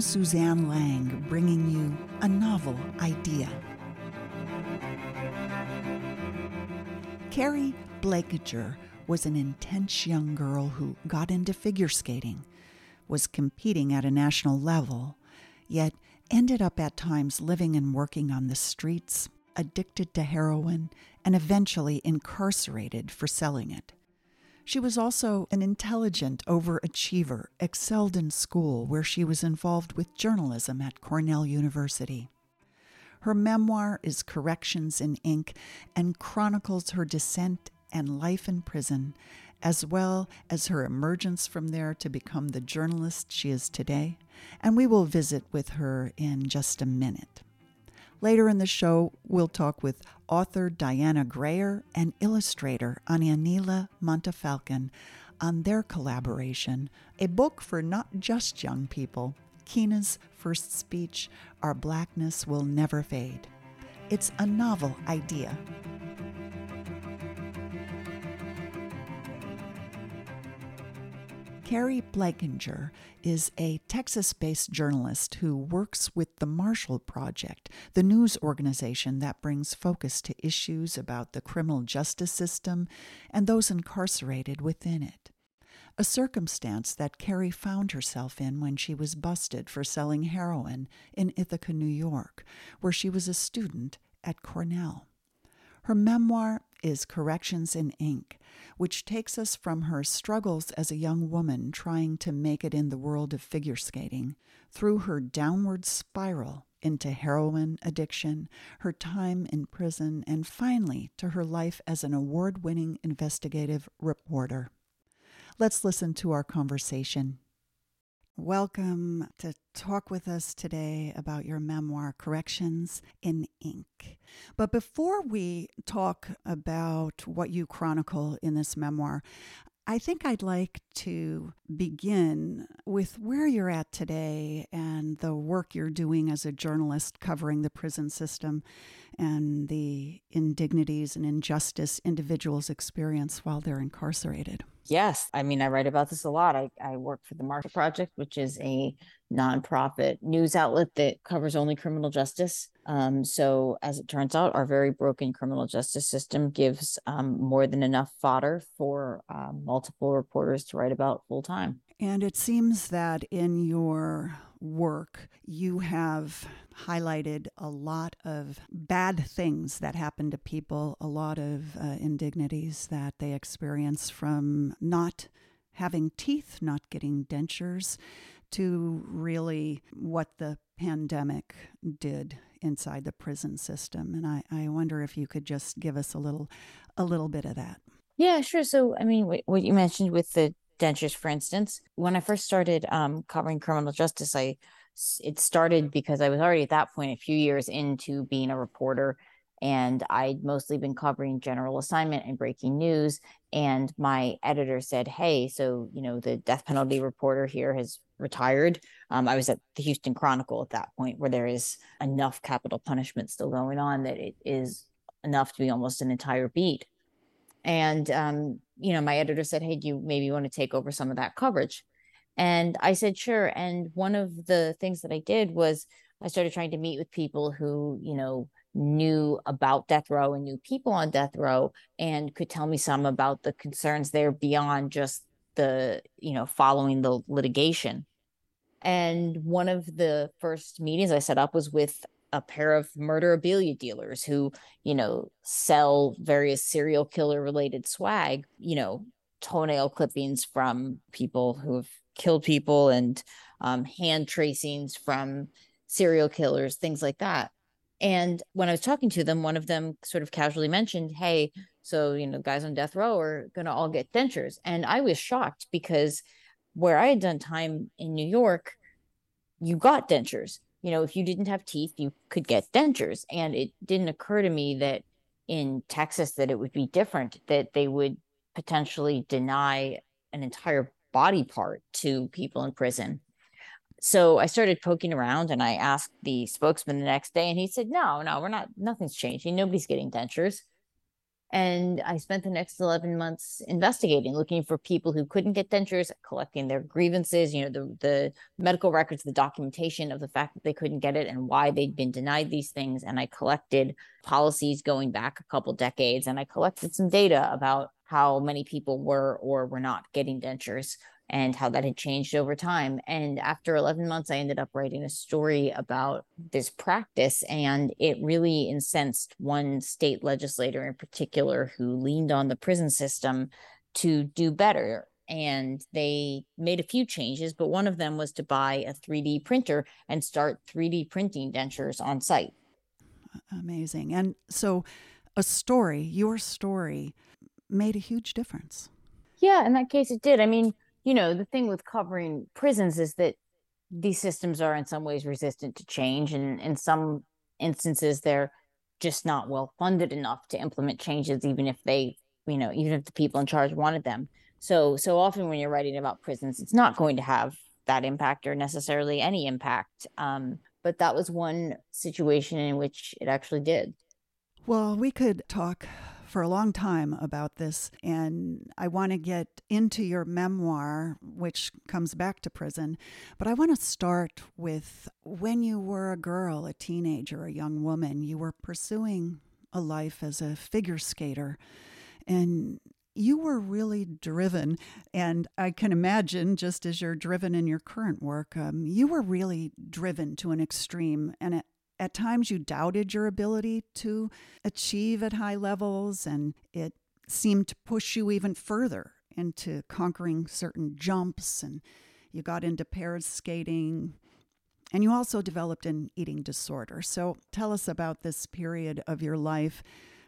Suzanne Lang, bringing you a novel idea. Keri Blakinger was an intense young girl who got into figure skating, was competing at a national level, yet ended up at times living and working on the streets, addicted to heroin, and eventually incarcerated for selling it. She was also an intelligent overachiever, excelled in school, where she was involved with journalism at Cornell University. Her memoir is Corrections in Ink and chronicles her descent and life in prison, as well as her emergence from there to become the journalist she is today. And we will visit with her in just a minute. Later in the show, we'll talk with author Dianna Grayer and illustrator Anianela Montefalcon on their collaboration, a book for not just young people, Keenah's first speech, Our Blackness Will Never Fade. It's a novel idea. Keri Blakinger is a Texas based journalist who works with the Marshall Project, the news organization that brings focus to issues about the criminal justice system and those incarcerated within it. A circumstance that Keri found herself in when she was busted for selling heroin in Ithaca, New York, where she was a student at Cornell. Her memoir is Corrections in Ink, which takes us from her struggles as a young woman trying to make it in the world of figure skating through her downward spiral into heroin addiction, her time in prison, and finally to her life as an award winning investigative reporter. Let's listen to our conversation. Welcome to talk with us today about your memoir, Corrections in Ink. But before we talk about what you chronicle in this memoir, I think I'd like to begin with where you're at today and the work you're doing as a journalist covering the prison system and the indignities and injustice individuals experience while they're incarcerated. Yes. I mean, I write about this a lot. I, I work for the Marshall Project, which is a nonprofit news outlet that covers only criminal justice. Um, so, as it turns out, our very broken criminal justice system gives um, more than enough fodder for uh, multiple reporters to write about full time. And it seems that in your work, you have highlighted a lot of bad things that happen to people, a lot of uh, indignities that they experience from not having teeth, not getting dentures, to really what the pandemic did inside the prison system. And I, I wonder if you could just give us a little a little bit of that. Yeah, sure. So, I mean, what you mentioned with the dentures, for instance, when I first started um, covering criminal justice, I it started because I was already at that point a few years into being a reporter and I'd mostly been covering general assignment and breaking news. And my editor said, Hey, so, you know, the death penalty reporter here has retired. Um, I was at the Houston Chronicle at that point where there is enough capital punishment still going on that it is enough to be almost an entire beat. And, um, you know, my editor said, Hey, do you maybe want to take over some of that coverage? And I said, sure. And one of the things that I did was I started trying to meet with people who, you know, knew about death row and knew people on death row and could tell me some about the concerns there beyond just the, you know, following the litigation. And one of the first meetings I set up was with a pair of murderabilia dealers who, you know, sell various serial killer related swag, you know, toenail clippings from people who have killed people and um, hand tracings from serial killers, things like that. And when I was talking to them, one of them sort of casually mentioned, Hey, so, you know, guys on death row are going to all get dentures. And I was shocked because where I had done time in New York, you got dentures. You know, if you didn't have teeth, you could get dentures. And it didn't occur to me that in Texas that it would be different, that they would potentially deny an entire body part to people in prison. So I started poking around and I asked the spokesman the next day, and he said, No, no, we're not, nothing's changing. Nobody's getting dentures. And I spent the next 11 months investigating, looking for people who couldn't get dentures, collecting their grievances, you know, the, the medical records, the documentation of the fact that they couldn't get it and why they'd been denied these things. And I collected policies going back a couple decades and I collected some data about how many people were or were not getting dentures and how that had changed over time. And after 11 months, I ended up writing a story about this practice, and it really incensed one state legislator in particular who leaned on the prison system to do better. And they made a few changes, but one of them was to buy a 3D printer and start 3D printing dentures on site. Amazing. And so, a story, your story, made a huge difference. Yeah, in that case, it did. I mean, you know, the thing with covering prisons is that these systems are in some ways resistant to change. And in some instances, they're just not well funded enough to implement changes, even if they, you know, even if the people in charge wanted them. So, so often when you're writing about prisons, it's not going to have that impact or necessarily any impact. Um, but that was one situation in which it actually did. Well, we could talk for a long time about this, and I want to get into your memoir, which comes back to prison. But I want to start with when you were a girl, a teenager, a young woman, you were pursuing a life as a figure skater. And you were really driven. And I can imagine, just as you're driven in your current work, um, you were really driven to an extreme. And it, at times you doubted your ability to achieve at high levels, and it seemed to push you even further into conquering certain jumps. And you got into pairs skating, and you also developed an eating disorder. So tell us about this period of your life,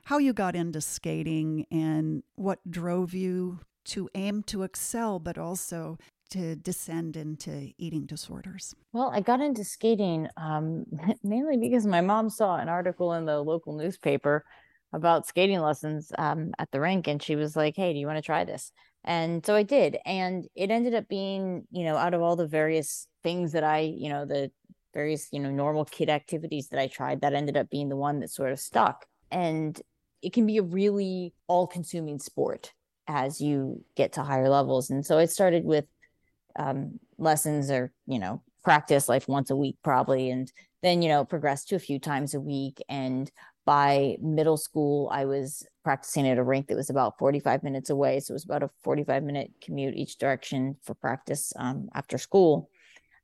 how you got into skating, and what drove you to aim to excel, but also to descend into eating disorders? Well, I got into skating um, mainly because my mom saw an article in the local newspaper about skating lessons um, at the rink, and she was like, "Hey, do you want to try this?" And so I did, and it ended up being, you know, out of all the various things that I, you know, the various, you know, normal kid activities that I tried, that ended up being the one that sort of stuck. And it can be a really all-consuming sport as you get to higher levels. And so it started with um, lessons or you know practice like once a week probably and then you know progressed to a few times a week. And by middle school i was practicing at a rink that was about 45 minutes away. So it was about a 45 minute commute each direction for practice um, after school.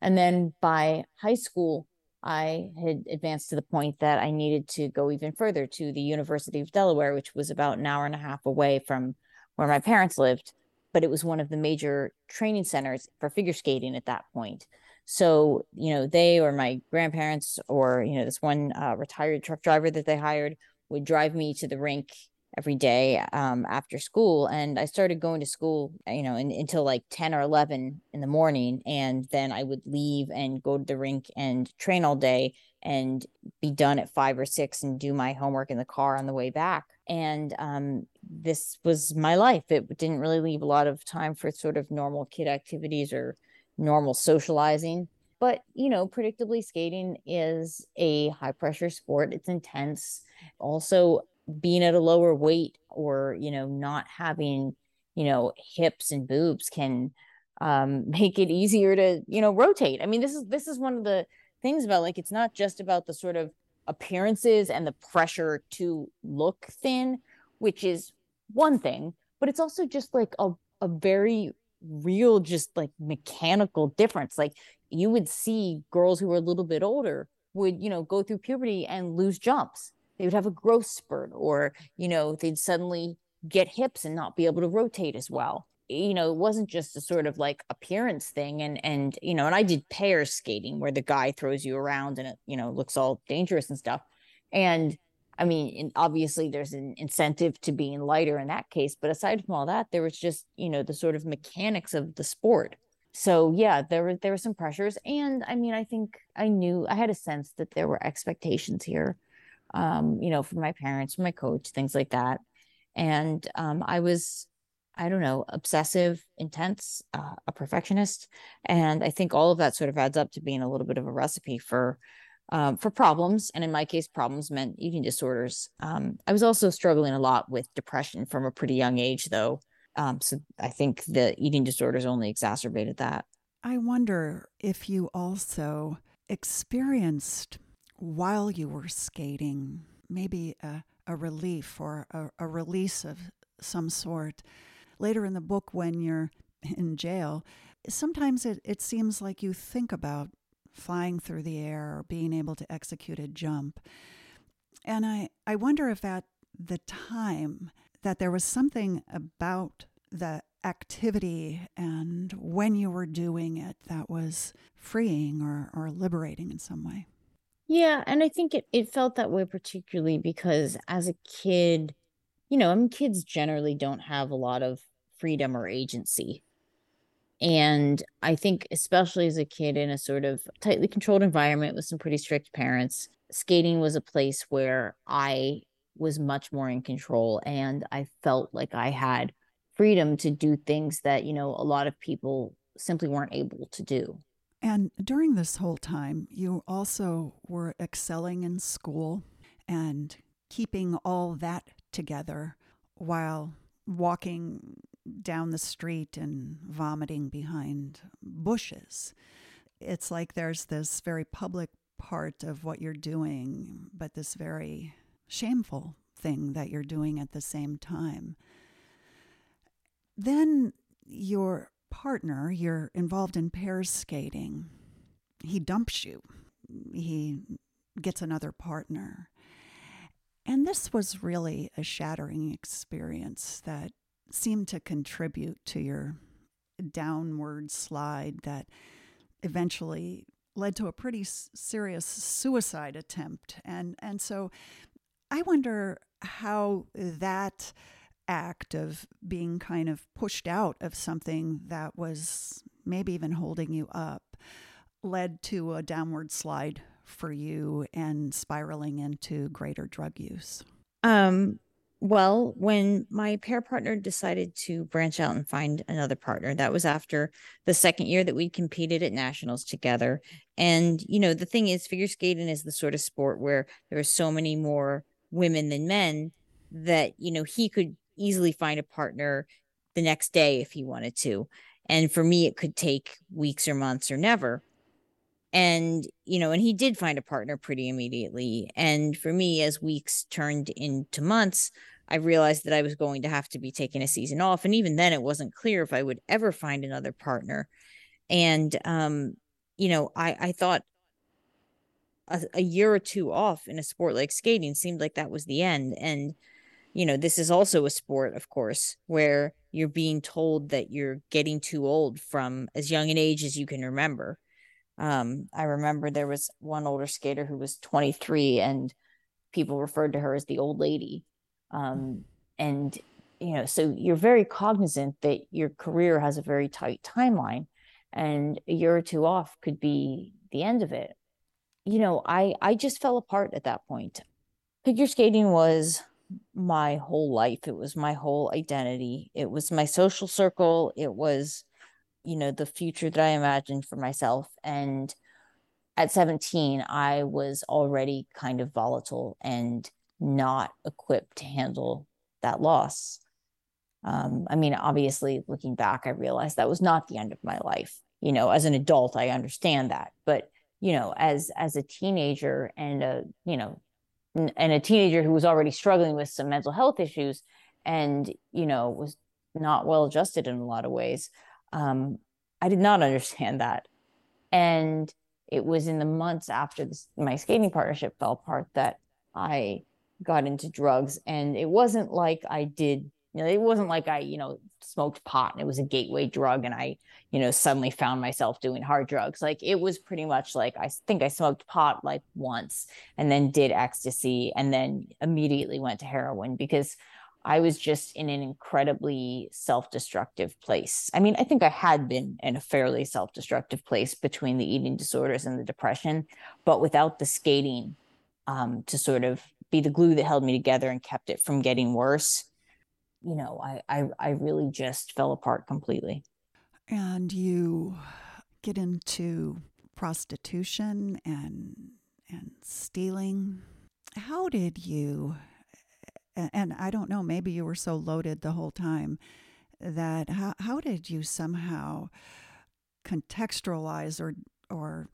And then by high school i had advanced to the point that i needed to go even further to the university of delaware which was about an hour and a half away from where my parents lived but it was one of the major training centers for figure skating at that point. So, you know, they or my grandparents or, you know, this one uh, retired truck driver that they hired would drive me to the rink every day um, after school. And I started going to school, you know, in, until like 10 or 11 in the morning. And then I would leave and go to the rink and train all day and be done at five or six and do my homework in the car on the way back. And um, this was my life. It didn't really leave a lot of time for sort of normal kid activities or normal socializing. But, you know, predictably, skating is a high pressure sport. It's intense. Also, being at a lower weight or, you know, not having, you know, hips and boobs can um, make it easier to, you know, rotate. I mean, this is this is one of the things about like it's not just about the sort of appearances and the pressure to look thin, which is one thing, but it's also just like a, a very real, just like mechanical difference. Like you would see girls who were a little bit older would, you know, go through puberty and lose jumps. They would have a growth spurt, or, you know, they'd suddenly get hips and not be able to rotate as well you know, it wasn't just a sort of like appearance thing. And, and, you know, and I did pair skating where the guy throws you around and it, you know, looks all dangerous and stuff. And I mean, obviously there's an incentive to being lighter in that case. But aside from all that, there was just, you know, the sort of mechanics of the sport. So yeah, there were, there were some pressures. And I mean, I think I knew, I had a sense that there were expectations here, um, you know, from my parents, from my coach, things like that. And um, I was, I don't know, obsessive, intense, uh, a perfectionist. And I think all of that sort of adds up to being a little bit of a recipe for um, for problems. And in my case, problems meant eating disorders. Um, I was also struggling a lot with depression from a pretty young age, though. Um, so I think the eating disorders only exacerbated that. I wonder if you also experienced while you were skating maybe a, a relief or a, a release of some sort. Later in the book, when you're in jail, sometimes it, it seems like you think about flying through the air or being able to execute a jump. And I, I wonder if at the time that there was something about the activity and when you were doing it that was freeing or, or liberating in some way. Yeah, and I think it, it felt that way particularly because as a kid, you know, I mean, kids generally don't have a lot of freedom or agency. And I think, especially as a kid in a sort of tightly controlled environment with some pretty strict parents, skating was a place where I was much more in control and I felt like I had freedom to do things that, you know, a lot of people simply weren't able to do. And during this whole time, you also were excelling in school and keeping all that together while walking down the street and vomiting behind bushes. It's like there's this very public part of what you're doing, but this very shameful thing that you're doing at the same time. Then your partner, you're involved in pairs skating, he dumps you. He gets another partner. And this was really a shattering experience that seemed to contribute to your downward slide that eventually led to a pretty serious suicide attempt. And, and so I wonder how that act of being kind of pushed out of something that was maybe even holding you up led to a downward slide for you and spiraling into greater drug use? Um, well, when my pair partner decided to branch out and find another partner, that was after the second year that we competed at nationals together. And, you know, the thing is, figure skating is the sort of sport where there are so many more women than men that, you know, he could easily find a partner the next day if he wanted to. And for me, it could take weeks or months or never and you know and he did find a partner pretty immediately and for me as weeks turned into months i realized that i was going to have to be taking a season off and even then it wasn't clear if i would ever find another partner and um you know i i thought a, a year or two off in a sport like skating seemed like that was the end and you know this is also a sport of course where you're being told that you're getting too old from as young an age as you can remember um, I remember there was one older skater who was 23 and people referred to her as the old lady. Um, and, you know, so you're very cognizant that your career has a very tight timeline and a year or two off could be the end of it. You know, I, I just fell apart at that point. Figure skating was my whole life. It was my whole identity. It was my social circle. It was you know the future that i imagined for myself. And at 17 i was already kind of volatile and not equipped to handle that loss. Um, i mean obviously looking back i realized that was not the end of my life. You know as an adult i understand that. But you know as as a teenager and a you know and a teenager who was already struggling with some mental health issues and you know was not well adjusted in a lot of ways um, I did not understand that. And it was in the months after this, my skating partnership fell apart that I got into drugs. And it wasn't like I did, you know, it wasn't like I, you know, smoked pot and it was a gateway drug and I, you know, suddenly found myself doing hard drugs. Like it was pretty much like I think I smoked pot like once and then did ecstasy and then immediately went to heroin because I was just in an incredibly self destructive place. I mean, I think I had been in a fairly self destructive place between the eating disorders and the depression, but without the skating um, to sort of be the glue that held me together and kept it from getting worse, you know, I, I, I really just fell apart completely. And you get into prostitution and and stealing. How did you, and I don't know, maybe you were so loaded the whole time that how, how did you somehow contextualize or, or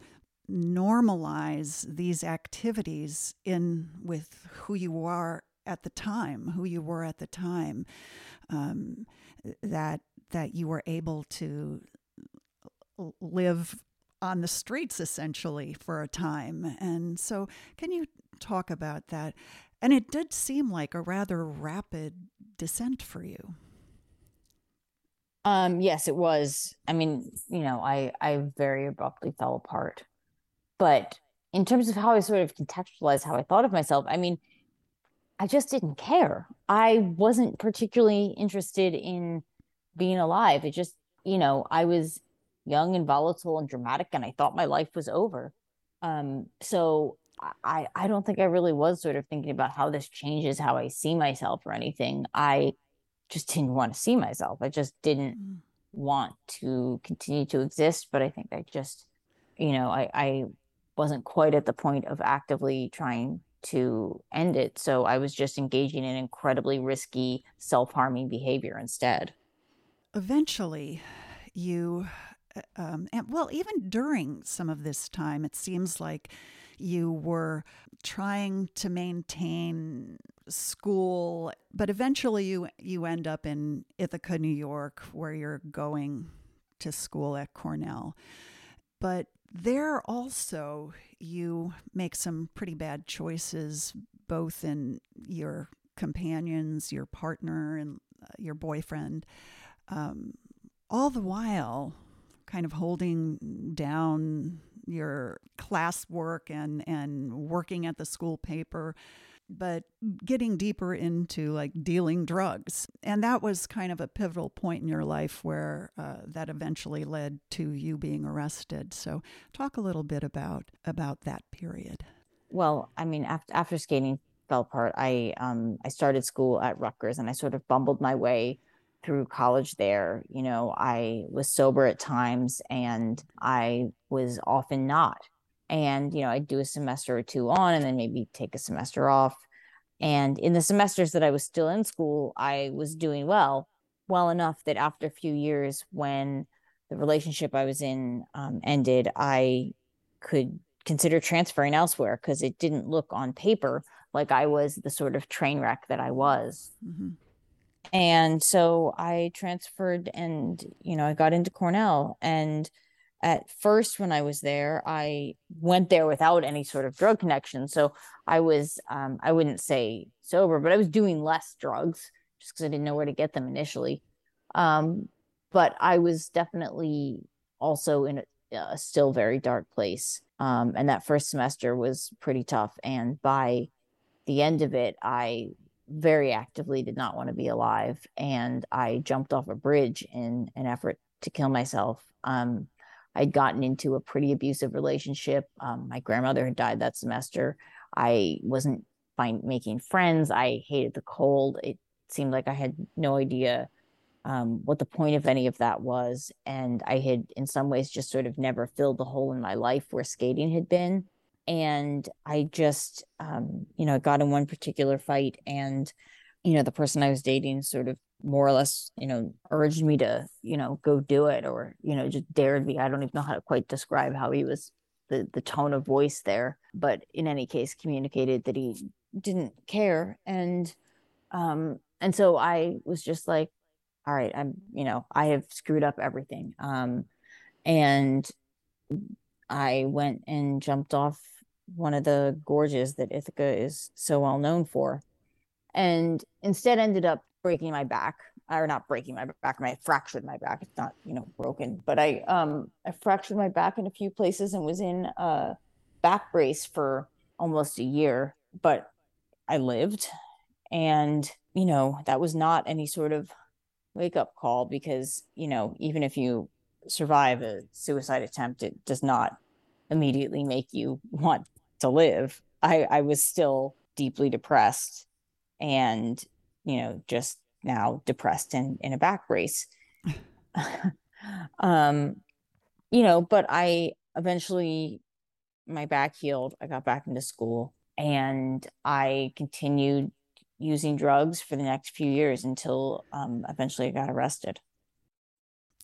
normalize these activities in with who you are at the time, who you were at the time, um, that that you were able to live on the streets essentially for a time. And so, can you talk about that? And it did seem like a rather rapid descent for you. Um, yes, it was. I mean, you know, I I very abruptly fell apart. But in terms of how I sort of contextualized how I thought of myself, I mean, I just didn't care. I wasn't particularly interested in being alive. It just, you know, I was young and volatile and dramatic and I thought my life was over. Um, so I I don't think I really was sort of thinking about how this changes how I see myself or anything. I just didn't want to see myself. I just didn't mm. want to continue to exist. But I think I just, you know, I, I wasn't quite at the point of actively trying to end it. So I was just engaging in incredibly risky, self harming behavior instead. Eventually, you, uh, um, and well, even during some of this time, it seems like you were trying to maintain school, but eventually you you end up in Ithaca, New York, where you're going to school at Cornell. But there also you make some pretty bad choices both in your companions, your partner, and uh, your boyfriend, um, all the while kind of holding down your classwork and and working at the school paper but getting deeper into like dealing drugs. And that was kind of a pivotal point in your life where uh, that eventually led to you being arrested. So talk a little bit about about that period. Well, I mean, after, after skating fell apart, I um, I started school at Rutgers, and I sort of bumbled my way through college there. You know, I was sober at times, and I was often not. And you know i'd do a semester or two on and then maybe take a semester off. And in the semesters that i was still in school i was doing well well enough that after a few years when the relationship i was in um, ended i could consider transferring elsewhere because it didn't look on paper like i was the sort of train wreck that i was. Mm-hmm. and so i transferred and you know i got into cornell and at first when i was there i went there without any sort of drug connection so i was um, i wouldn't say sober but i was doing less drugs just because i didn't know where to get them initially. Um, but i was definitely also in a, a still very dark place um, and that first semester was pretty tough and by the end of it i very actively did not want to be alive and i jumped off a bridge in an effort to kill myself um, I'd gotten into a pretty abusive relationship. Um, my grandmother had died that semester. I wasn't making friends. I hated the cold. It seemed like I had no idea um, what the point of any of that was. And I had, in some ways, just sort of never filled the hole in my life where skating had been. And I just, um, you know, got in one particular fight, and, you know, the person I was dating sort of more or less, you know, urged me to, you know, go do it or, you know, just dared me. I don't even know how to quite describe how he was the the tone of voice there, but in any case communicated that he didn't care and um and so I was just like all right, I'm, you know, I have screwed up everything. Um and I went and jumped off one of the gorges that Ithaca is so well known for and instead ended up breaking my back or not breaking my back my fractured my back it's not you know broken but i um i fractured my back in a few places and was in a back brace for almost a year but i lived. And you know that was not any sort of wake up call because you know even if you survive a suicide attempt it does not immediately make you want to live. I i was still deeply depressed and you know just now depressed and in a back brace um you know but i eventually my back healed. I got back into school and I continued using drugs for the next few years until um, eventually I got arrested.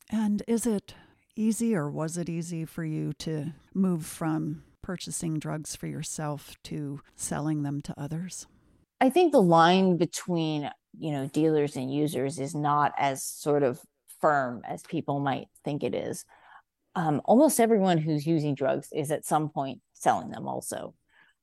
And is it easy or was it easy for you to move from purchasing drugs for yourself to selling them to others? I think the line between, you know, dealers and users is not as sort of firm as people might think it is. Um, almost everyone who's using drugs is at some point selling them also.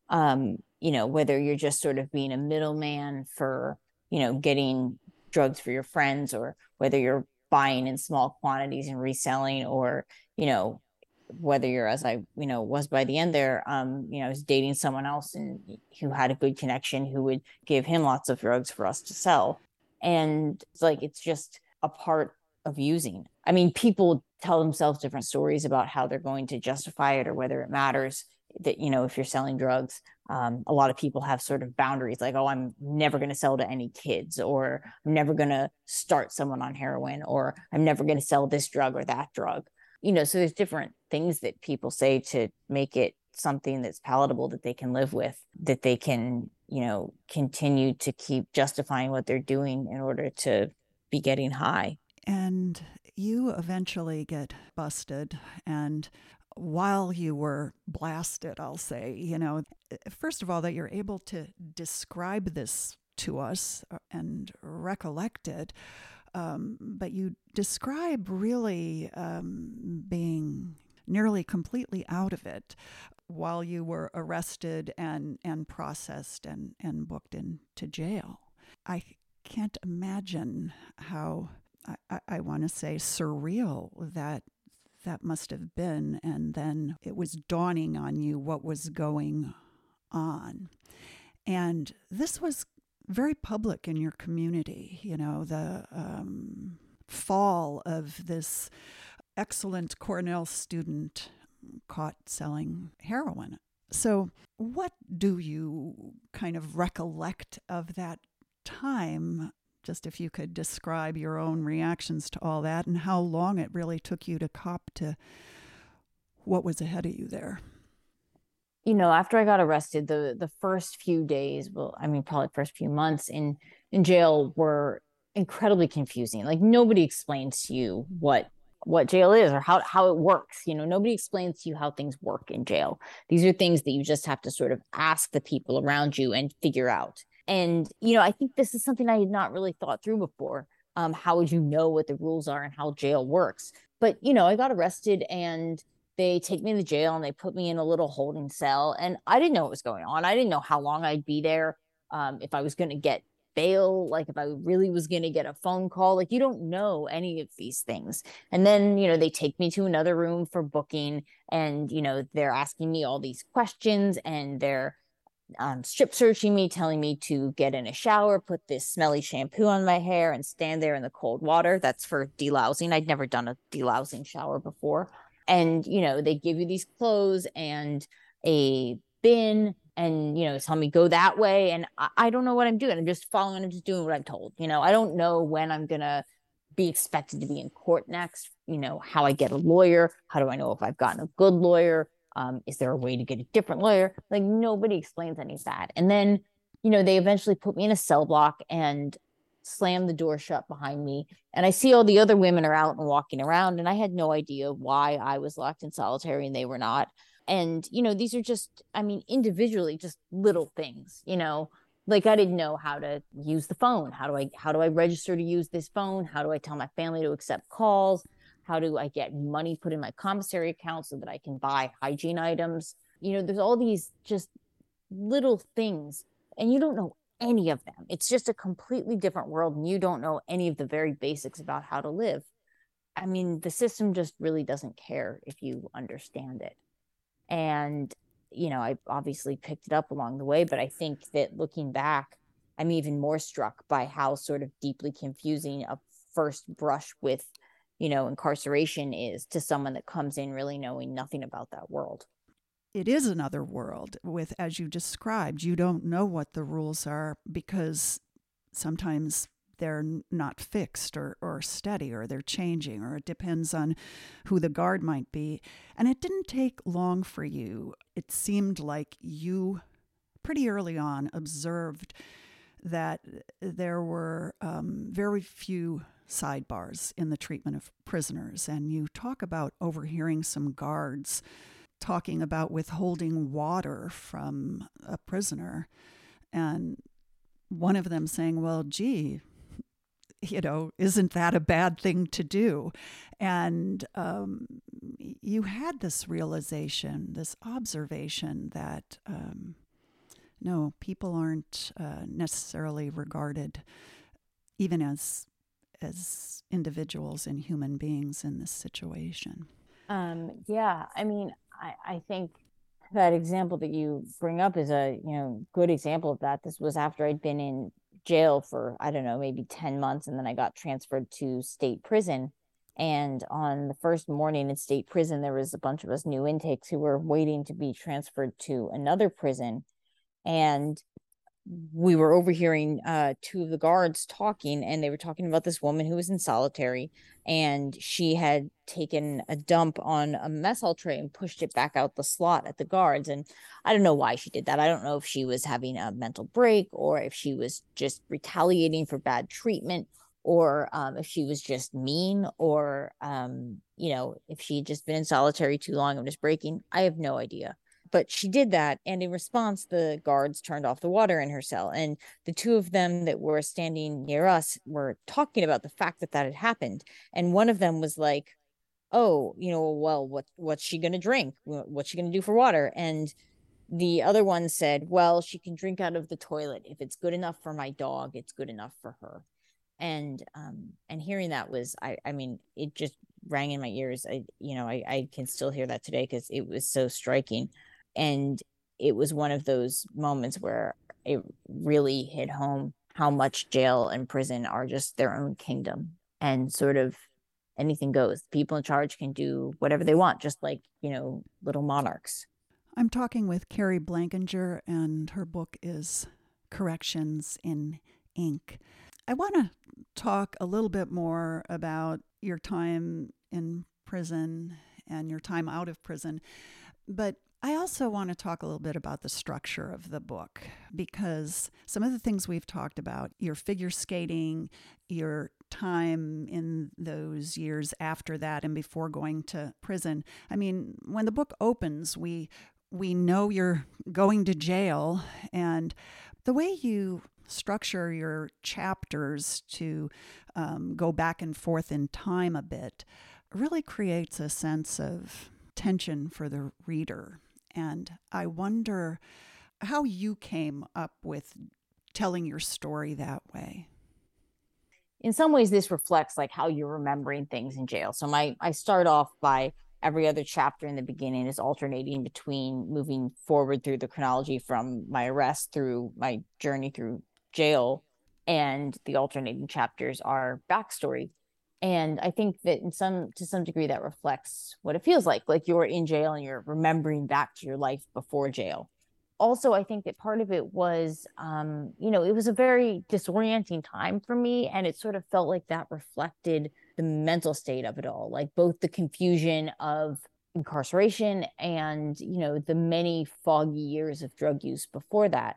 Um, you know, whether you're just sort of being a middleman for, you know, getting drugs for your friends or whether you're buying in small quantities and reselling or, you know, whether you're as I, you know, was by the end there, um, you know, I was dating someone else and who had a good connection who would give him lots of drugs for us to sell. And it's like it's just a part of using. I mean, people tell themselves different stories about how they're going to justify it or whether it matters that you know if you're selling drugs um, a lot of people have sort of boundaries like oh i'm never going to sell to any kids or i'm never going to start someone on heroin or i'm never going to sell this drug or that drug you know so there's different things that people say to make it something that's palatable that they can live with that they can you know continue to keep justifying what they're doing in order to be getting high and you eventually get busted and while you were blasted, I'll say, you know, first of all, that you're able to describe this to us uh, and recollect it. Um, but you describe really um, being nearly completely out of it while you were arrested and, and processed and, and booked into jail. I can't imagine how, I, I want to say, surreal that that must have been. And then it was dawning on you what was going on. And this was very public in your community, you know, the um, fall of this excellent Cornell student caught selling heroin. So, what do you kind of recollect of that time just if you could describe your own reactions to all that and how long it really took you to cop to what was ahead of you there. You know, after I got arrested, the the first few days, well, I mean, probably first few months in in jail were incredibly confusing. Like nobody explains to you what what jail is or how how it works. You know, nobody explains to you how things work in jail. These are things that you just have to sort of ask the people around you and figure out. And, you know, I think this is something I had not really thought through before. Um, how would you know what the rules are and how jail works? But, you know, I got arrested and they take me to jail and they put me in a little holding cell. And I didn't know what was going on. I didn't know how long I'd be there, um, if I was going to get bail, like if I really was going to get a phone call. Like you don't know any of these things. And then, you know, they take me to another room for booking and, you know, they're asking me all these questions and they're, um, strip searching me, telling me to get in a shower, put this smelly shampoo on my hair, and stand there in the cold water. That's for delousing. I'd never done a delousing shower before. And, you know, they give you these clothes and a bin and, you know, tell me go that way. And I, I don't know what I'm doing. I'm just following, I'm just doing what I'm told. You know, I don't know when I'm to be expected to be in court next, you know, how I get a lawyer. How do I know if I've gotten a good lawyer? Um, is there a way to get a different lawyer? Like nobody explains any of that. And then, you know, they eventually put me in a cell block and slam the door shut behind me. And I see all the other women are out and walking around, and I had no idea why I was locked in solitary and they were not. And, you know, these are just, I mean, individually, just little things, you know, like I didn't know how to use the phone. How do I how do I register to use this phone? How do I tell my family to accept calls? How do I get money put in my commissary account so that I can buy hygiene items? You know, there's all these just little things, and you don't know any of them. It's just a completely different world, and you don't know any of the very basics about how to live. I mean, the system just really doesn't care if you understand it. And, you know, I obviously picked it up along the way, but I think that looking back, I'm even more struck by how sort of deeply confusing a first brush with you know, incarceration is to someone that comes in really knowing nothing about that world. It is another world with, as you described, you don't know what the rules are because sometimes they're not fixed or, or steady or they're changing or it depends on who the guard might be. And it didn't take long for you. It seemed like you pretty early on observed that there were um, very few sidebars in the treatment of prisoners. And you talk about overhearing some guards talking about withholding water from a prisoner. And one of them saying, Well, gee, you know, isn't that a bad thing to do? And um, you had this realization, this observation that um, no, people aren't uh, necessarily regarded even as as individuals and human beings in this situation. Um, yeah, I mean, I, I think that example that you bring up is a you know good example of that. This was after I'd been in jail for I don't know maybe ten months, and then I got transferred to state prison. And on the first morning in state prison, there was a bunch of us new intakes who were waiting to be transferred to another prison, and we were overhearing uh, two of the guards talking, and they were talking about this woman who was in solitary, and she had taken a dump on a mess hall tray and pushed it back out the slot at the guards. And I don't know why she did that. I don't know if she was having a mental break or if she was just retaliating for bad treatment or um, if she was just mean or um, you know if she had just been in solitary too long and was breaking. I have no idea but she did that and in response the guards turned off the water in her cell and the two of them that were standing near us were talking about the fact that that had happened and one of them was like oh you know well what what's she going to drink what's she going to do for water? And the other one said well she can drink out of the toilet. If it's good enough for my dog it's good enough for her. And um and hearing that was i i mean it just rang in my ears. I you know i i can still hear that today because it was so striking and it was one of those moments where it really hit home how much jail and prison are just their own kingdom and sort of anything goes. People in charge can do whatever they want just like you know little monarchs. I'm talking with Keri Blakinger and her book is corrections in ink. I want to talk a little bit more about your time in prison and your time out of prison but I also want to talk a little bit about the structure of the book because some of the things we've talked about, your figure skating, your time in those years after that and before going to prison. I mean, when the book opens, we we know you're going to jail and the way you structure your chapters to um, go back and forth in time a bit really creates a sense of tension for the reader and I wonder how you came up with telling your story that way. In some ways, this reflects like how you're remembering things in jail. So my I start off by every other chapter in the beginning is alternating between moving forward through the chronology from my arrest through my journey through jail and the alternating chapters are backstory and i think that in some to some degree that reflects what it feels like like you're in jail and you're remembering back to your life before jail. Also i think that part of it was um, you know it was a very disorienting time for me and it sort of felt like that reflected the mental state of it all like both the confusion of incarceration and you know the many foggy years of drug use before that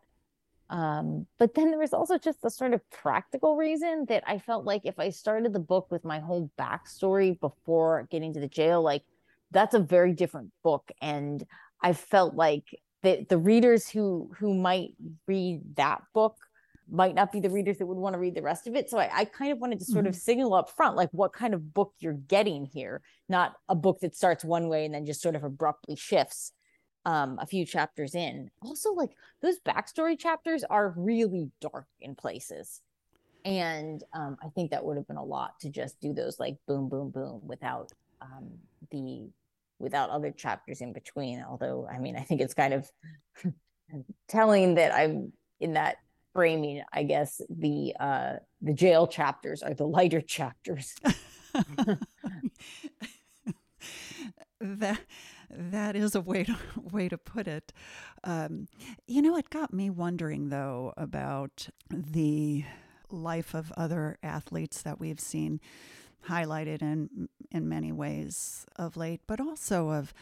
um, but then there was also just the sort of practical reason that I felt like if I started the book with my whole backstory before getting to the jail, like that's a very different book. And I felt like the the readers who who might read that book might not be the readers that would want to read the rest of it. So I, I kind of wanted to sort mm-hmm. of signal up front, like what kind of book you're getting here, not a book that starts one way and then just sort of abruptly shifts um a few chapters in. Also like those backstory chapters are really dark in places. And um i think that would have been a lot to just do those like boom boom boom without um the without other chapters in between. Although i mean i think it's kind of telling that i'm in that framing i guess the uh the jail chapters are the lighter chapters. That that is a way to way to put it. Um, you know, it got me wondering though about the life of other athletes that we've seen highlighted in in many ways of late, but also of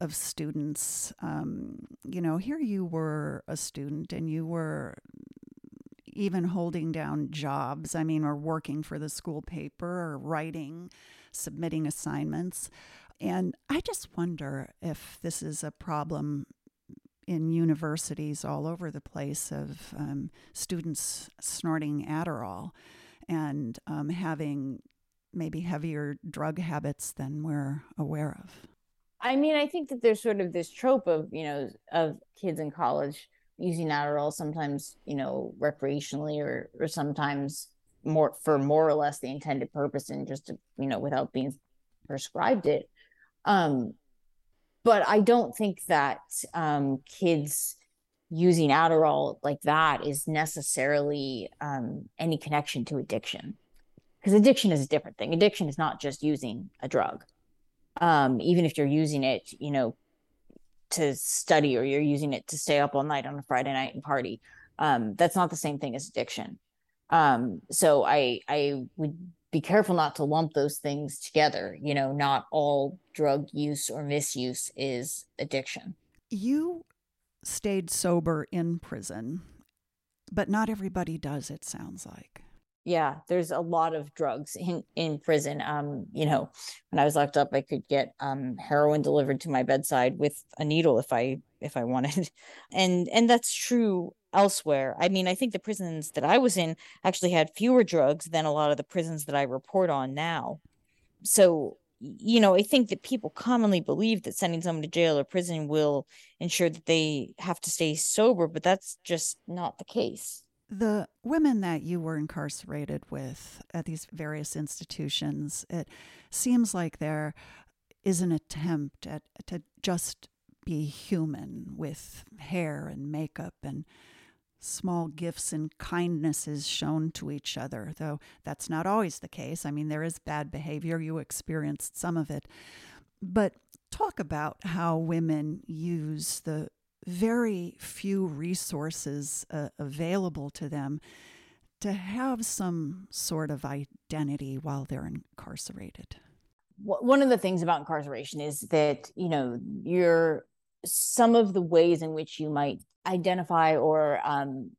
of students. Um, you know, here you were a student and you were even holding down jobs. I mean, or working for the school paper or writing, submitting assignments. And I just wonder if this is a problem in universities all over the place of um, students snorting Adderall and um, having maybe heavier drug habits than we're aware of. I mean, I think that there's sort of this trope of, you know, of kids in college using Adderall sometimes, you know, recreationally or or sometimes more for more or less the intended purpose and just to, you know, without being prescribed it. Um, but I don't think that um, kids using Adderall like that is necessarily um, any connection to addiction because addiction is a different thing. Addiction is not just using a drug. Um, even if you're using it, you know, to study or you're using it to stay up all night on a Friday night and party, um, that's not the same thing as addiction. Um, so I I would be careful not to lump those things together. You know, not all drug use or misuse is addiction. You stayed sober in prison, but not everybody does, it sounds like yeah there's a lot of drugs in in prison um you know when i was locked up i could get um heroin delivered to my bedside with a needle if i if i wanted. And and that's true elsewhere. I mean i think the prisons that i was in actually had fewer drugs than a lot of the prisons that i report on now. So you know i think that people commonly believe that sending someone to jail or prison will ensure that they have to stay sober but that's just not the case. The women that you were incarcerated with at these various institutions, it seems like there is an attempt at to just be human with hair and makeup and small gifts and kindnesses shown to each other, though that's not always the case. I mean, there is bad behavior. You experienced some of it. But talk about how women use the very few resources uh, available to them to have some sort of identity while they're incarcerated. One of the things about incarceration is that, you know, you're some of the ways in which you might identify or um,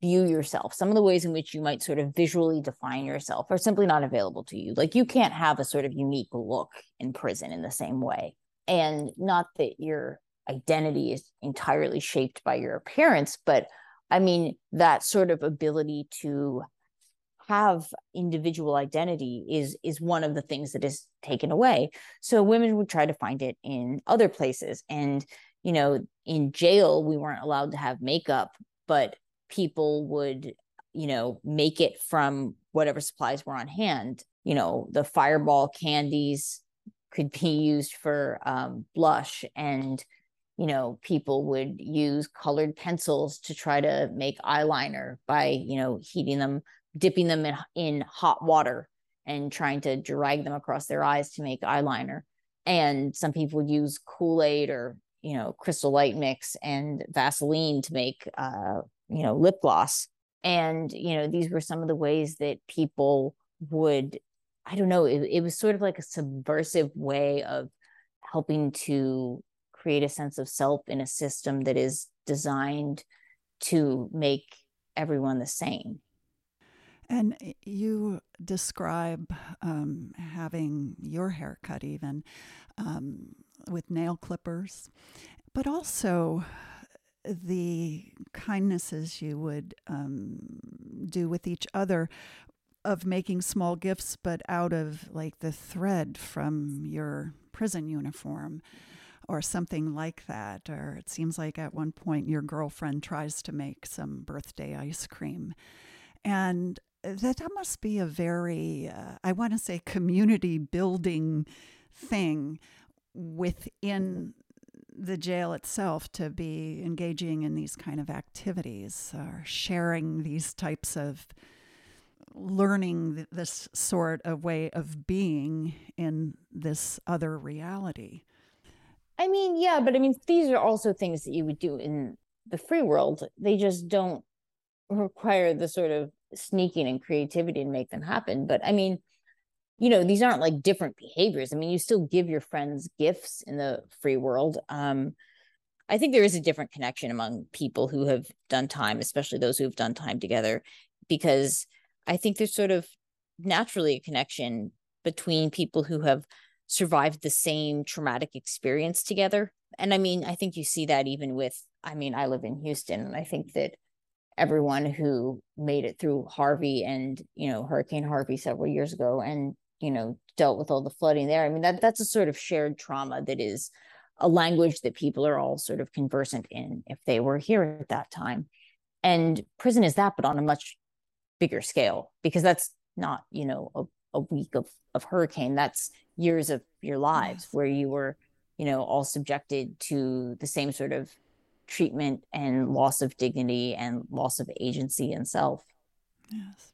view yourself, some of the ways in which you might sort of visually define yourself are simply not available to you. Like you can't have a sort of unique look in prison in the same way. And not that you're identity is entirely shaped by your appearance but i mean that sort of ability to have individual identity is is one of the things that is taken away. So women would try to find it in other places. And you know in jail we weren't allowed to have makeup but people would you know make it from whatever supplies were on hand. You know the fireball candies could be used for um, blush and you know people would use colored pencils to try to make eyeliner by you know heating them dipping them in, in hot water and trying to drag them across their eyes to make eyeliner and some people use kool-aid or you know crystal light mix and vaseline to make uh you know lip gloss and you know these were some of the ways that people would i don't know it, it was sort of like a subversive way of helping to create a sense of self in a system that is designed to make everyone the same. And you describe um, having your hair cut even um, with nail clippers, but also the kindnesses you would um, do with each other of making small gifts, but out of like the thread from your prison uniform or something like that. Or it seems like at one point your girlfriend tries to make some birthday ice cream. And that, that must be a very, uh, I want to say, community building thing within the jail itself to be engaging in these kind of activities or sharing these types of learning this sort of way of being in this other reality. I mean, yeah, but I mean, these are also things that you would do in the free world. They just don't require the sort of sneaking and creativity to make them happen. But I mean, you know, these aren't like different behaviors. I mean, you still give your friends gifts in the free world. Um, I think there is a different connection among people who have done time, especially those who have done time together, because I think there's sort of naturally a connection between people who have survived the same traumatic experience together. And I mean, I think you see that even with, I mean, I live in Houston, and I think that everyone who made it through Harvey and, you know, Hurricane Harvey several years ago and, you know, dealt with all the flooding there. I mean, that that's a sort of shared trauma that is a language that people are all sort of conversant in if they were here at that time. And prison is that, but on a much bigger scale, because that's not, you know, a, a week of, of hurricane. That's years of your lives where you were, you know, all subjected to the same sort of treatment and loss of dignity and loss of agency and self. Yes.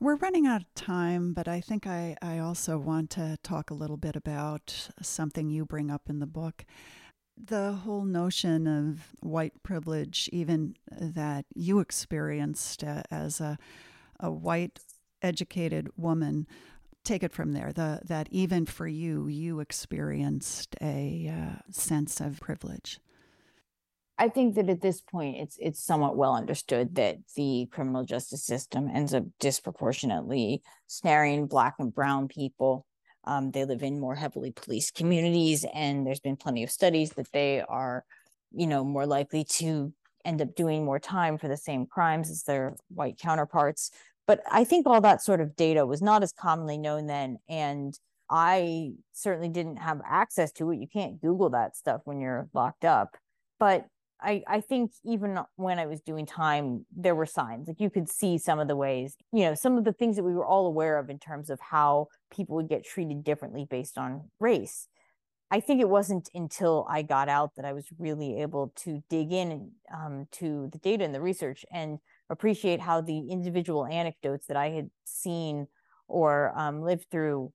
We're running out of time, but I think I, I also want to talk a little bit about something you bring up in the book. The whole notion of white privilege, even that you experienced uh, as a, a white educated woman, take it from there. The, that even for you, you experienced a uh, sense of privilege. I think that at this point, it's it's somewhat well understood that the criminal justice system ends up disproportionately snaring Black and Brown people. Um, they live in more heavily policed communities, and there's been plenty of studies that they are, you know, more likely to end up doing more time for the same crimes as their white counterparts. But I think all that sort of data was not as commonly known then, and I certainly didn't have access to it. You can't Google that stuff when you're locked up. But I, I think even when I was doing time, there were signs like you could see some of the ways, you know, some of the things that we were all aware of in terms of how people would get treated differently based on race. I think it wasn't until I got out that I was really able to dig in um, to the data and the research and appreciate how the individual anecdotes that I had seen or um, lived through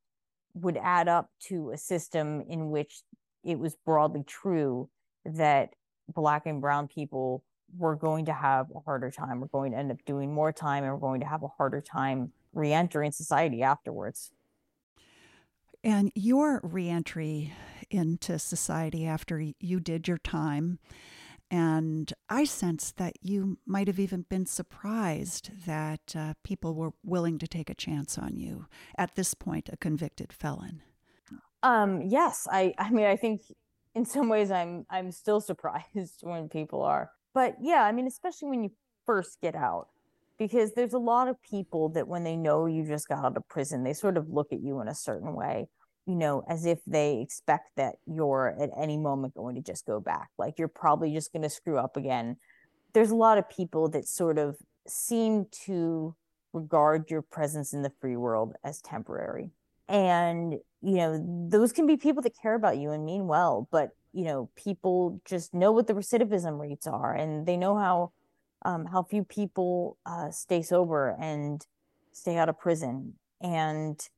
would add up to a system in which it was broadly true that black and brown people we're going to have a harder time we're going to end up doing more time and we're going to have a harder time reentering society afterwards and your reentry into society after you did your time and I sense that you might have even been surprised that uh, people were willing to take a chance on you at this point, a convicted felon. Um, yes, I, I mean, I think in some ways i'm i'm still surprised when people are. But yeah i mean especially when you first get out because there's a lot of people that when they know you just got out of prison they sort of look at you in a certain way you know as if they expect that you're at any moment going to just go back. Like you're probably just going to screw up again. There's a lot of people that sort of seem to regard your presence in the free world as temporary and you know those can be people that care about you and mean well but you know people just know what the recidivism rates are and they know how um, how few people uh, stay sober and stay out of prison and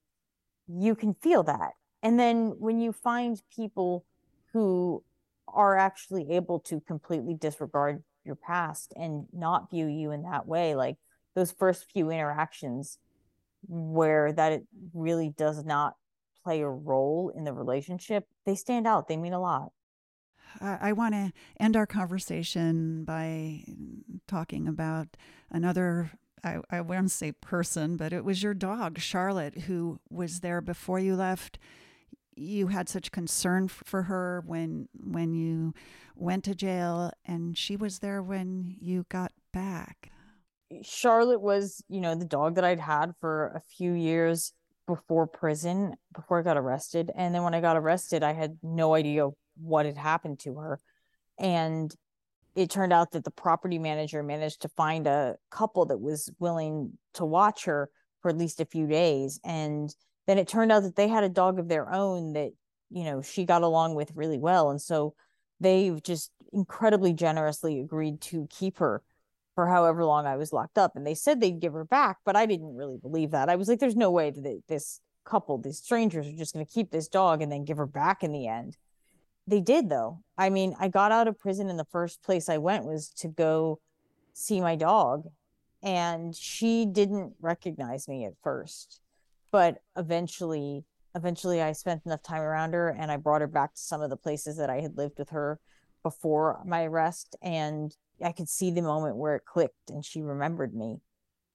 you can feel that. And then when you find people who are actually able to completely disregard your past and not view you in that way like those first few interactions where that it really does not play a role in the relationship, they stand out. They mean a lot. I, want to end our conversation by talking about another I, I won't say person, but it was your dog, Charlotte, who was there before you left. You had such concern for her when when you went to jail, and she was there when you got back. Charlotte was, you know, the dog that I'd had for a few years before prison, before I got arrested. And then when I got arrested, I had no idea what had happened to her. And it turned out that the property manager managed to find a couple that was willing to watch her for at least a few days. And then it turned out that they had a dog of their own that, you know, she got along with really well. And so they've just incredibly generously agreed to keep her for however long I was locked up. And they said they'd give her back, but I didn't really believe that. I was like, there's no way that this couple, these strangers, are just going to keep this dog and then give her back in the end. They did, though. I mean, I got out of prison, and the first place I went was to go see my dog. and she didn't recognize me at first but eventually eventually i spent enough time around her and i brought her back to some of the places that i had lived with her before my arrest and i could see the moment where it clicked and she remembered me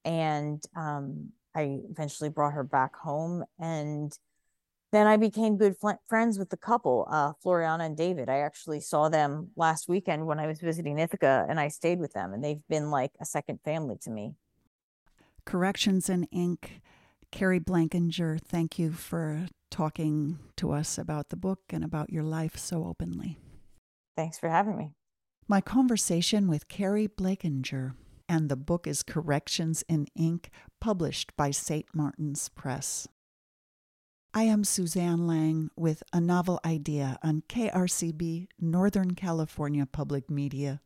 and um, i eventually brought her back home and then I became good fl- friends with the couple, uh, Floriana and David. I actually saw them last weekend when I was visiting Ithaca and I stayed with them, and they've been like a second family to me. Corrections in Ink. Keri Blakinger, thank you for talking to us about the book and about your life so openly. Thanks for having me. My conversation with Keri Blakinger, and the book is Corrections in Ink, published by St. Martin's Press. I am Suzanne Lang with a novel idea on KRCB Northern California Public Media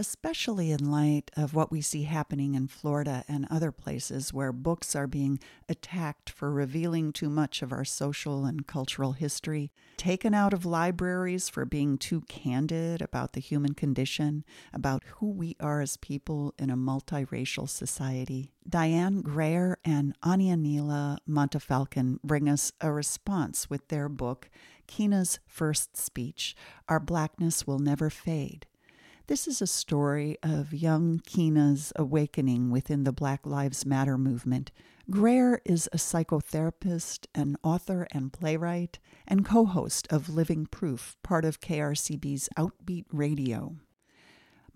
especially in light of what we see happening in Florida and other places where books are being attacked for revealing too much of our social and cultural history, taken out of libraries for being too candid about the human condition, about who we are as people in a multiracial society. Dianna Grayer and Anianela Montefalcon bring us a response with their book, Keenah's First Speech Our Blackness Will Never Fade this is a story of young Keenah's awakening within the Black Lives Matter movement. Grayer is a psychotherapist, an author and playwright, and co host of Living Proof, part of KRCB's Outbeat Radio.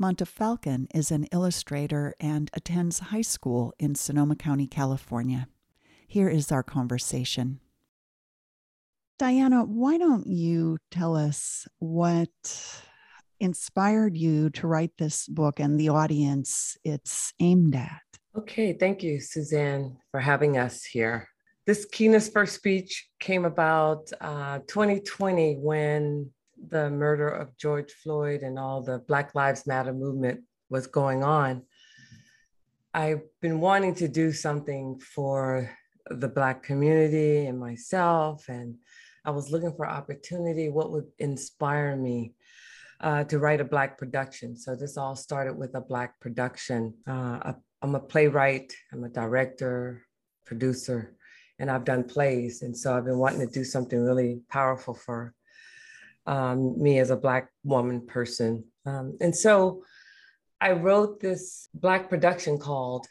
Montefalcon is an illustrator and attends high school in Sonoma County, California. Here is our conversation. Dianna, why don't you tell us what inspired you to write this book and the audience it's aimed at? Okay, thank you, Suzanne, for having us here. This Keenah's first speech came about uh, 2020 when the murder of George Floyd and all the Black Lives Matter movement was going on. I've been wanting to do something for the Black community and myself, and I was looking for opportunity. What would inspire me? Uh, to write a Black production. So this all started with a Black production. Uh, I'm a playwright, I'm a director, producer, and I've done plays. And so I've been wanting to do something really powerful for um, me as a Black woman person. Um, and so I wrote this Black production called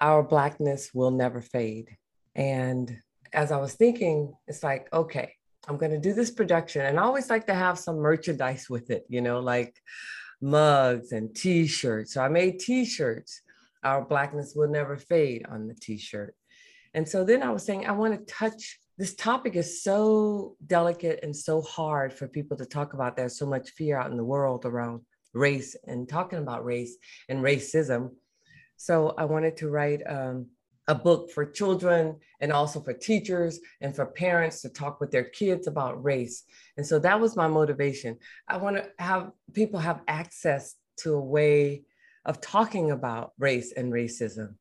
Our Blackness Will Never Fade. And as I was thinking, it's like, okay, I'm going to do this production. And I always like to have some merchandise with it, you know, like mugs and t shirts. So I made t shirts. Our blackness will never fade on the t shirt. And so then I was saying, I want to touch this topic is so delicate and so hard for people to talk about. There's so much fear out in the world around race and talking about race and racism. So I wanted to write um, a book for children and also for teachers and for parents to talk with their kids about race. And so that was my motivation. I want to have people have access to a way of talking about race and racism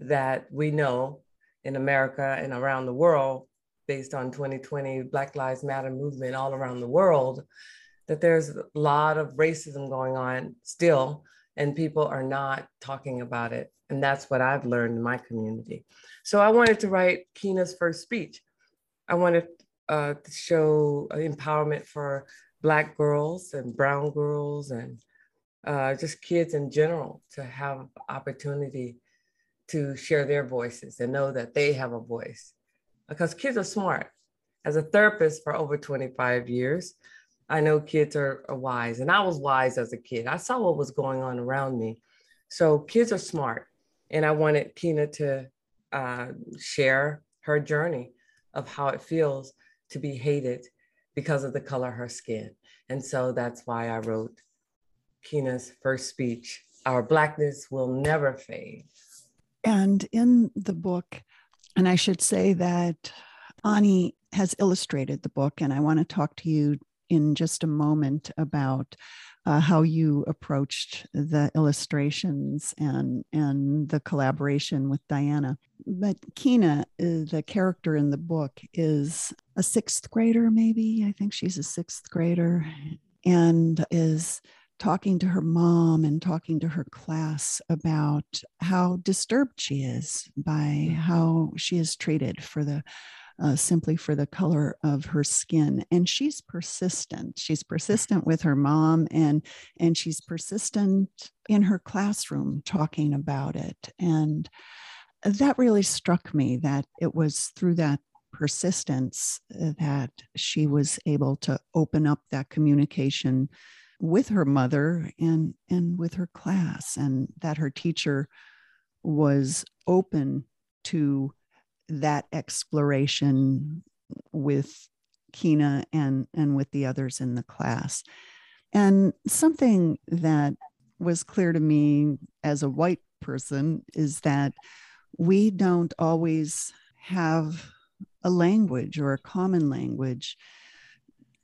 that we know in America and around the world, based on 2020 Black Lives Matter movement all around the world, that there's a lot of racism going on still, and people are not talking about it and that's what I've learned in my community. So I wanted to write Keenah's first speech. I wanted uh, to show empowerment for Black girls and Brown girls and uh, just kids in general to have opportunity to share their voices and know that they have a voice. Because kids are smart. As a therapist for over 25 years, I know kids are, are wise, and I was wise as a kid. I saw what was going on around me. So kids are smart. And I wanted Keenah to uh, share her journey of how it feels to be hated because of the color of her skin. And so that's why I wrote Keenah's first speech Our Blackness Will Never Fade. And in the book, and I should say that Ani has illustrated the book, and I want to talk to you in just a moment about uh, how you approached the illustrations and and the collaboration with Dianna. But Keenah, uh, the character in the book, is a sixth grader, maybe. I think she's a sixth grader, and is talking to her mom and talking to her class about how disturbed she is by mm. how she is treated for the uh, simply for the color of her skin and she's persistent. She's persistent with her mom and and she's persistent in her classroom talking about it and that really struck me that it was through that persistence uh, that she was able to open up that communication with her mother and and with her class and that her teacher was open to that exploration with Keenah and and with the others in the class. And something that was clear to me as a white person is that we don't always have a language or a common language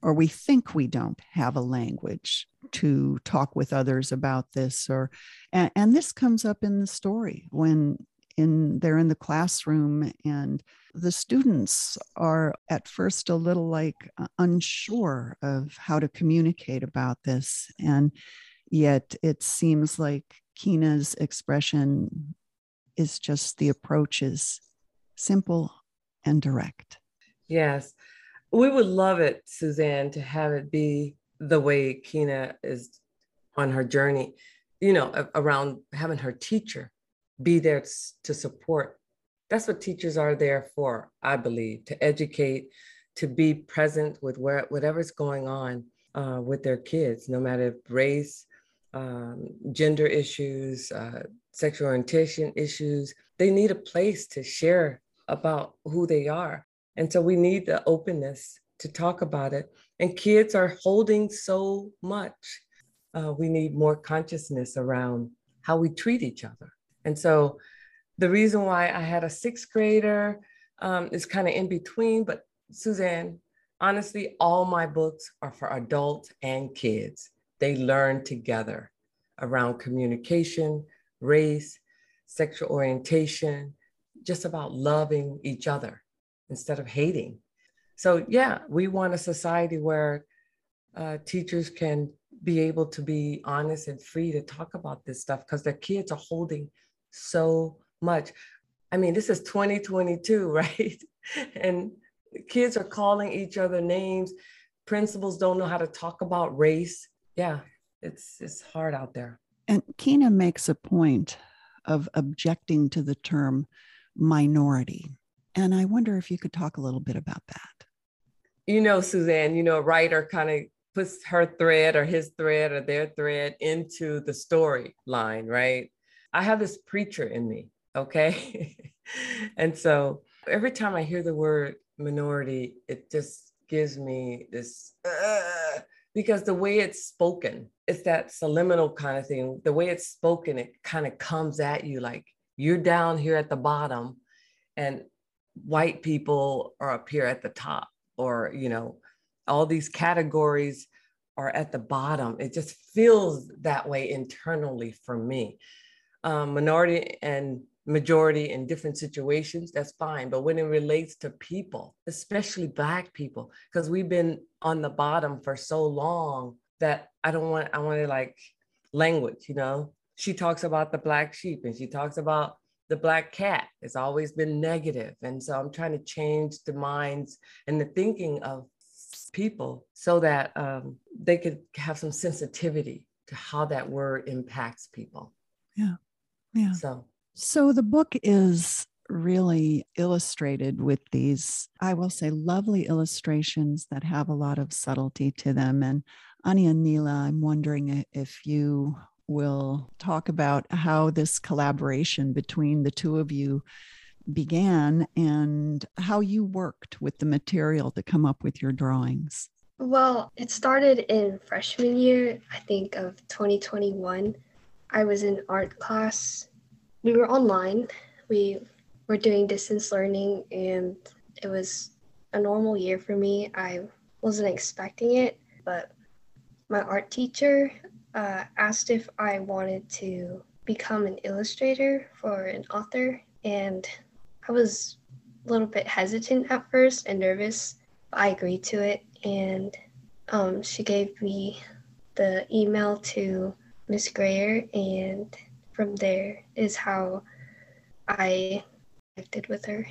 or we think we don't have a language to talk with others about this or and, and this comes up in the story when in they're in the classroom and the students are at first a little like unsure of how to communicate about this and yet it seems like Keenah's expression is just the approach is simple and direct. Yes. We would love it, Suzanne, to have it be the way Keenah is on her journey, you know, around having her teacher be there to support. That's what teachers are there for, I believe, to educate, to be present with where, whatever's going on uh, with their kids, no matter race, um, gender issues, uh, sexual orientation issues. They need a place to share about who they are. And so we need the openness to talk about it. And kids are holding so much. Uh, we need more consciousness around how we treat each other. And so the reason why I had a sixth grader um, is kind of in between, but Suzanne, honestly, all my books are for adults and kids. They learn together around communication, race, sexual orientation, just about loving each other instead of hating. So, yeah, we want a society where uh, teachers can be able to be honest and free to talk about this stuff because their kids are holding so much. I mean, this is 2022, right? and kids are calling each other names. Principals don't know how to talk about race. Yeah, it's it's hard out there. And Keenah makes a point of objecting to the term minority. And I wonder if you could talk a little bit about that. You know, Suzanne, you know, a writer kind of puts her thread or his thread or their thread into the storyline, right? I have this preacher in me, okay? and so every time I hear the word minority, it just gives me this, uh, because the way it's spoken, it's that subliminal kind of thing. The way it's spoken, it kind of comes at you like you're down here at the bottom and white people are up here at the top or you know all these categories are at the bottom it just feels that way internally for me um, minority and majority in different situations that's fine. But when it relates to people especially black people because we've been on the bottom for so long that i don't want i want to like language you know? She talks about the black sheep and she talks about the black cat. It's always been negative. And so i'm trying to change the minds and the thinking of people so that um, they could have some sensitivity to how that word impacts people. Yeah yeah so so the book is really illustrated with these i will say lovely illustrations that have a lot of subtlety to them and Anianela i'm wondering if you will talk about how this collaboration between the two of you began and how you worked with the material to come up with your drawings. Well, it started in freshman year, I think, of 2021. I was in art class. We were online. We were doing distance learning, and it was a normal year for me. I wasn't expecting it, but my art teacher uh, asked if I wanted to become an illustrator for an author, and I was a little bit hesitant at first and nervous, but I agreed to it. And um, she gave me the email to Miss Grayer, and from there is how I connected with her.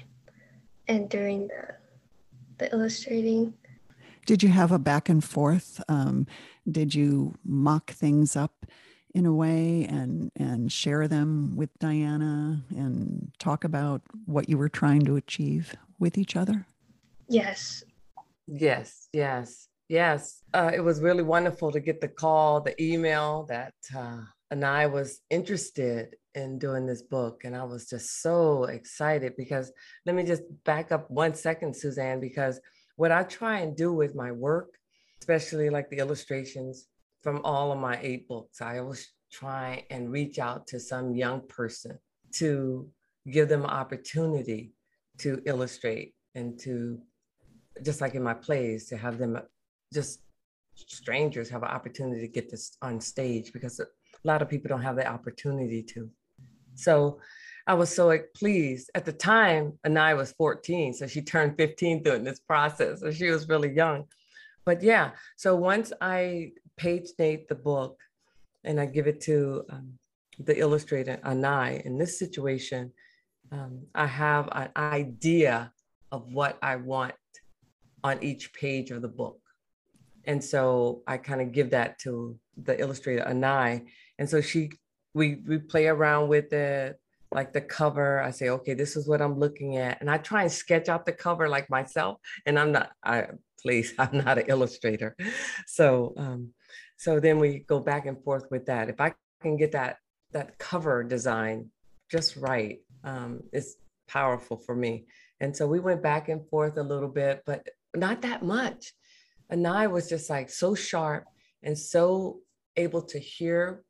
And during the the illustrating, did you have a back and forth? Um, did you mock things up in a way and and share them with Dianna and talk about what you were trying to achieve with each other? Yes. Yes, yes, yes. Uh, it was really wonderful to get the call, the email that uh, and I was interested in doing this book. And I was just so excited because let me just back up one second, Suzanne, because what I try and do with my work, especially like the illustrations from all of my eight books, I always try and reach out to some young person to give them opportunity to illustrate and to just like in my plays to have them just strangers have an opportunity to get this on stage because a lot of people don't have the opportunity to. So i was so like, pleased. At the time anai was 14 so she turned 15 during this process so she was really young. But yeah so once i page date the book and i give it to um, the illustrator anai in this situation um, i have an idea of what i want on each page of the book. And so I kind of give that to the illustrator Anai. And so she we we play around with it, like the cover. I say, okay, this is what I'm looking at. And I try and sketch out the cover like myself. And I'm not, I please, I'm not an illustrator. So um, so then we go back and forth with that. If I can get that that cover design just right, um, it's powerful for me. And so we went back and forth a little bit, but not that much. Anai was just like so sharp and so able to hear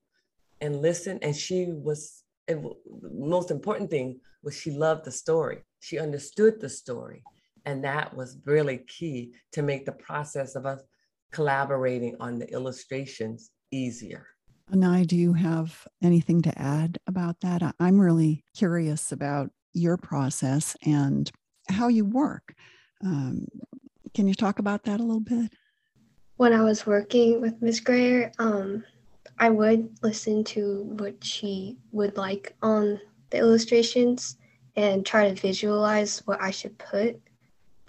and listen. And she was, and the most important thing was she loved the story. She understood the story. And that was really key to make the process of us collaborating on the illustrations easier. Anai, do you have anything to add about that? I'm really curious about your process and how you work. Um, can you talk about that a little bit? When I was working with Miss Grayer, um, I would listen to what she would like on the illustrations and try to visualize what I should put.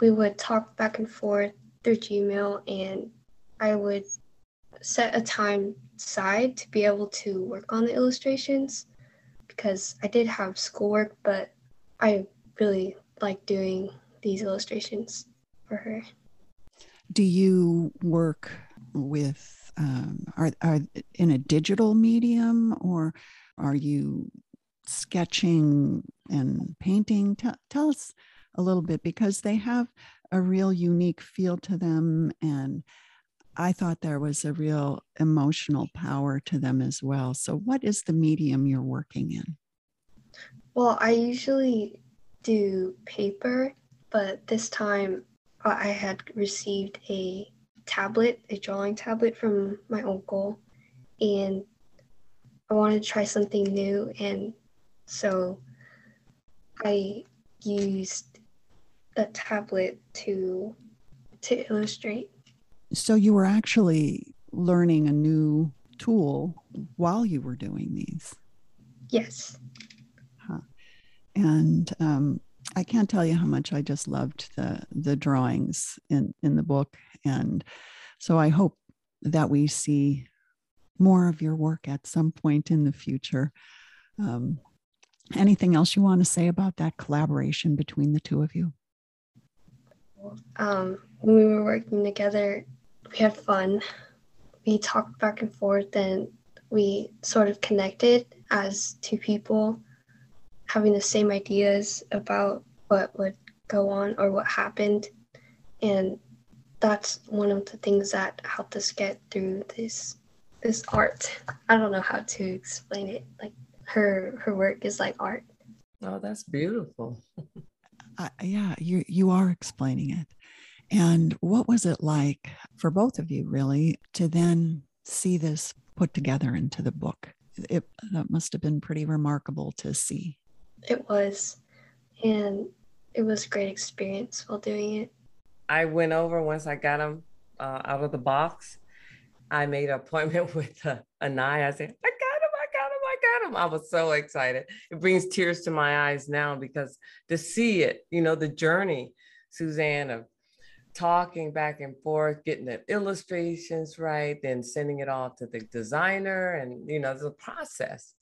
We would talk back and forth through Gmail, and I would set a time aside to be able to work on the illustrations because I did have schoolwork, but I really like doing these illustrations for her. Do you work with um, are are in a digital medium or are you sketching and painting? Tell, tell us a little bit because they have a real unique feel to them and I thought there was a real emotional power to them as well. So, what is the medium you're working in? Well, I usually do paper, but this time I had received a tablet, a drawing tablet from my uncle, and I wanted to try something new. And so I used the tablet to to illustrate. So you were actually learning a new tool while you were doing these. Yes. Huh. And um, I can't tell you how much I just loved the the drawings in in the book, and so I hope that we see more of your work at some point in the future. Um, anything else you want to say about that collaboration between the two of you? Um, when we were working together, we had fun. We talked back and forth, and we sort of connected as two people having the same ideas about what would go on or what happened. And that's one of the things that helped us get through this this art. I don't know how to explain it. Like her her work is like art. Oh, that's beautiful. uh, yeah, you you are explaining it. And what was it like for both of you, really, to then see this put together into the book? It that must have been pretty remarkable to see. It was. And it was a great experience while doing it. I went over once I got them uh, out of the box. I made an appointment with uh, Anai. I said, I got him, I got him, I got him. I was so excited. It brings tears to my eyes now because to see it, you know, the journey, Suzanne, of talking back and forth, getting the illustrations right, then sending it all to the designer, and you know, the process.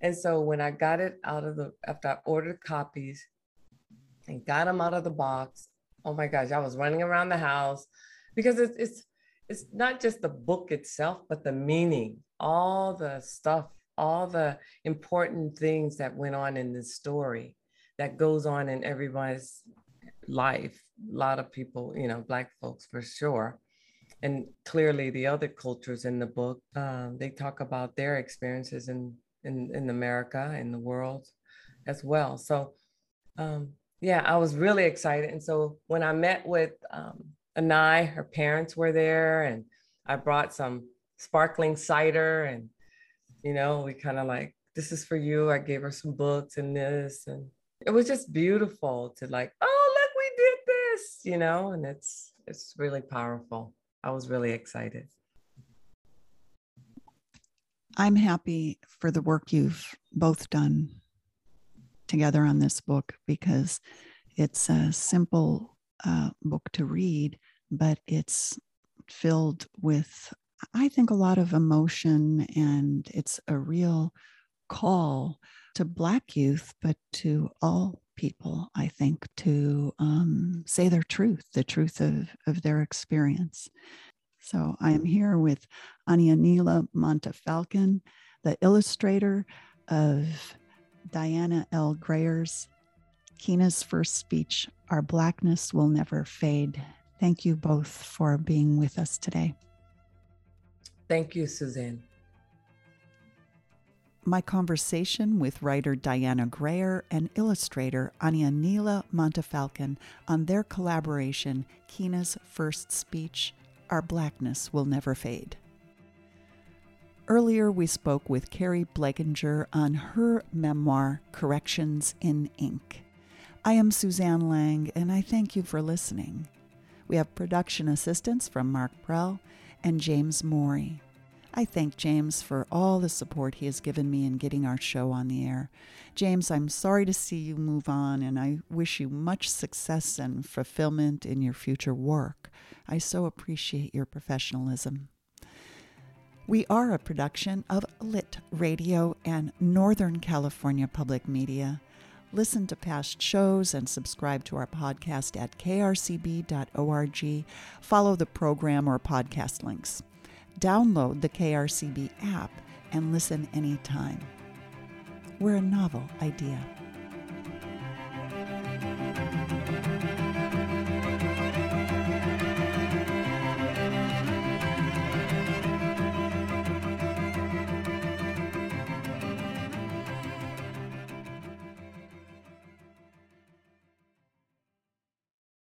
And so when I got it out of the after I ordered copies and got them out of the box, oh my gosh, I was running around the house because it's it's it's not just the book itself, but the meaning, all the stuff, all the important things that went on in this story that goes on in everybody's life. A lot of people, you know, Black folks for sure. And clearly, the other cultures in the book, um, they talk about their experiences in, in, in America, in the world as well. So, um, yeah, I was really excited. And so when I met with um, Anai, her parents were there, and I brought some sparkling cider, and you know, we kind of like, this is for you. I gave her some books and this, and it was just beautiful to like, oh, look, we did this, you know, and it's it's really powerful. I was really excited. I'm happy for the work you've both done together on this book because it's a simple uh, book to read, but it's filled with, I think, a lot of emotion, and it's a real call to Black youth, but to all people, I think, to um, say their truth, the truth of, of their experience. So I am mm. here with Anianela Montefalcon, the illustrator of Dianna L. Grayer's Keenah's first speech, Our Blackness Will Never Fade. Thank you both for being with us today. Thank you, Suzanne. My conversation with writer Dianna Grayer and illustrator Anianela Montefalcon on their collaboration, Keenah's first speech, Our Blackness Will Never Fade. Earlier, we spoke with Keri Blakinger on her memoir, Corrections in Ink. I am Suzanne Lang, and I thank you for listening. We have production assistance from Mark Prell and James Morey. I thank James for all the support he has given me in getting our show on the air. James, I'm sorry to see you move on, and I wish you much success and fulfillment in your future work. I so appreciate your professionalism. We are a production of Lit Radio and Northern California Public Media. Listen to past shows and subscribe to our podcast at krcb.org. Follow the program or podcast links. Download the KRCB app and listen anytime. We're a novel idea.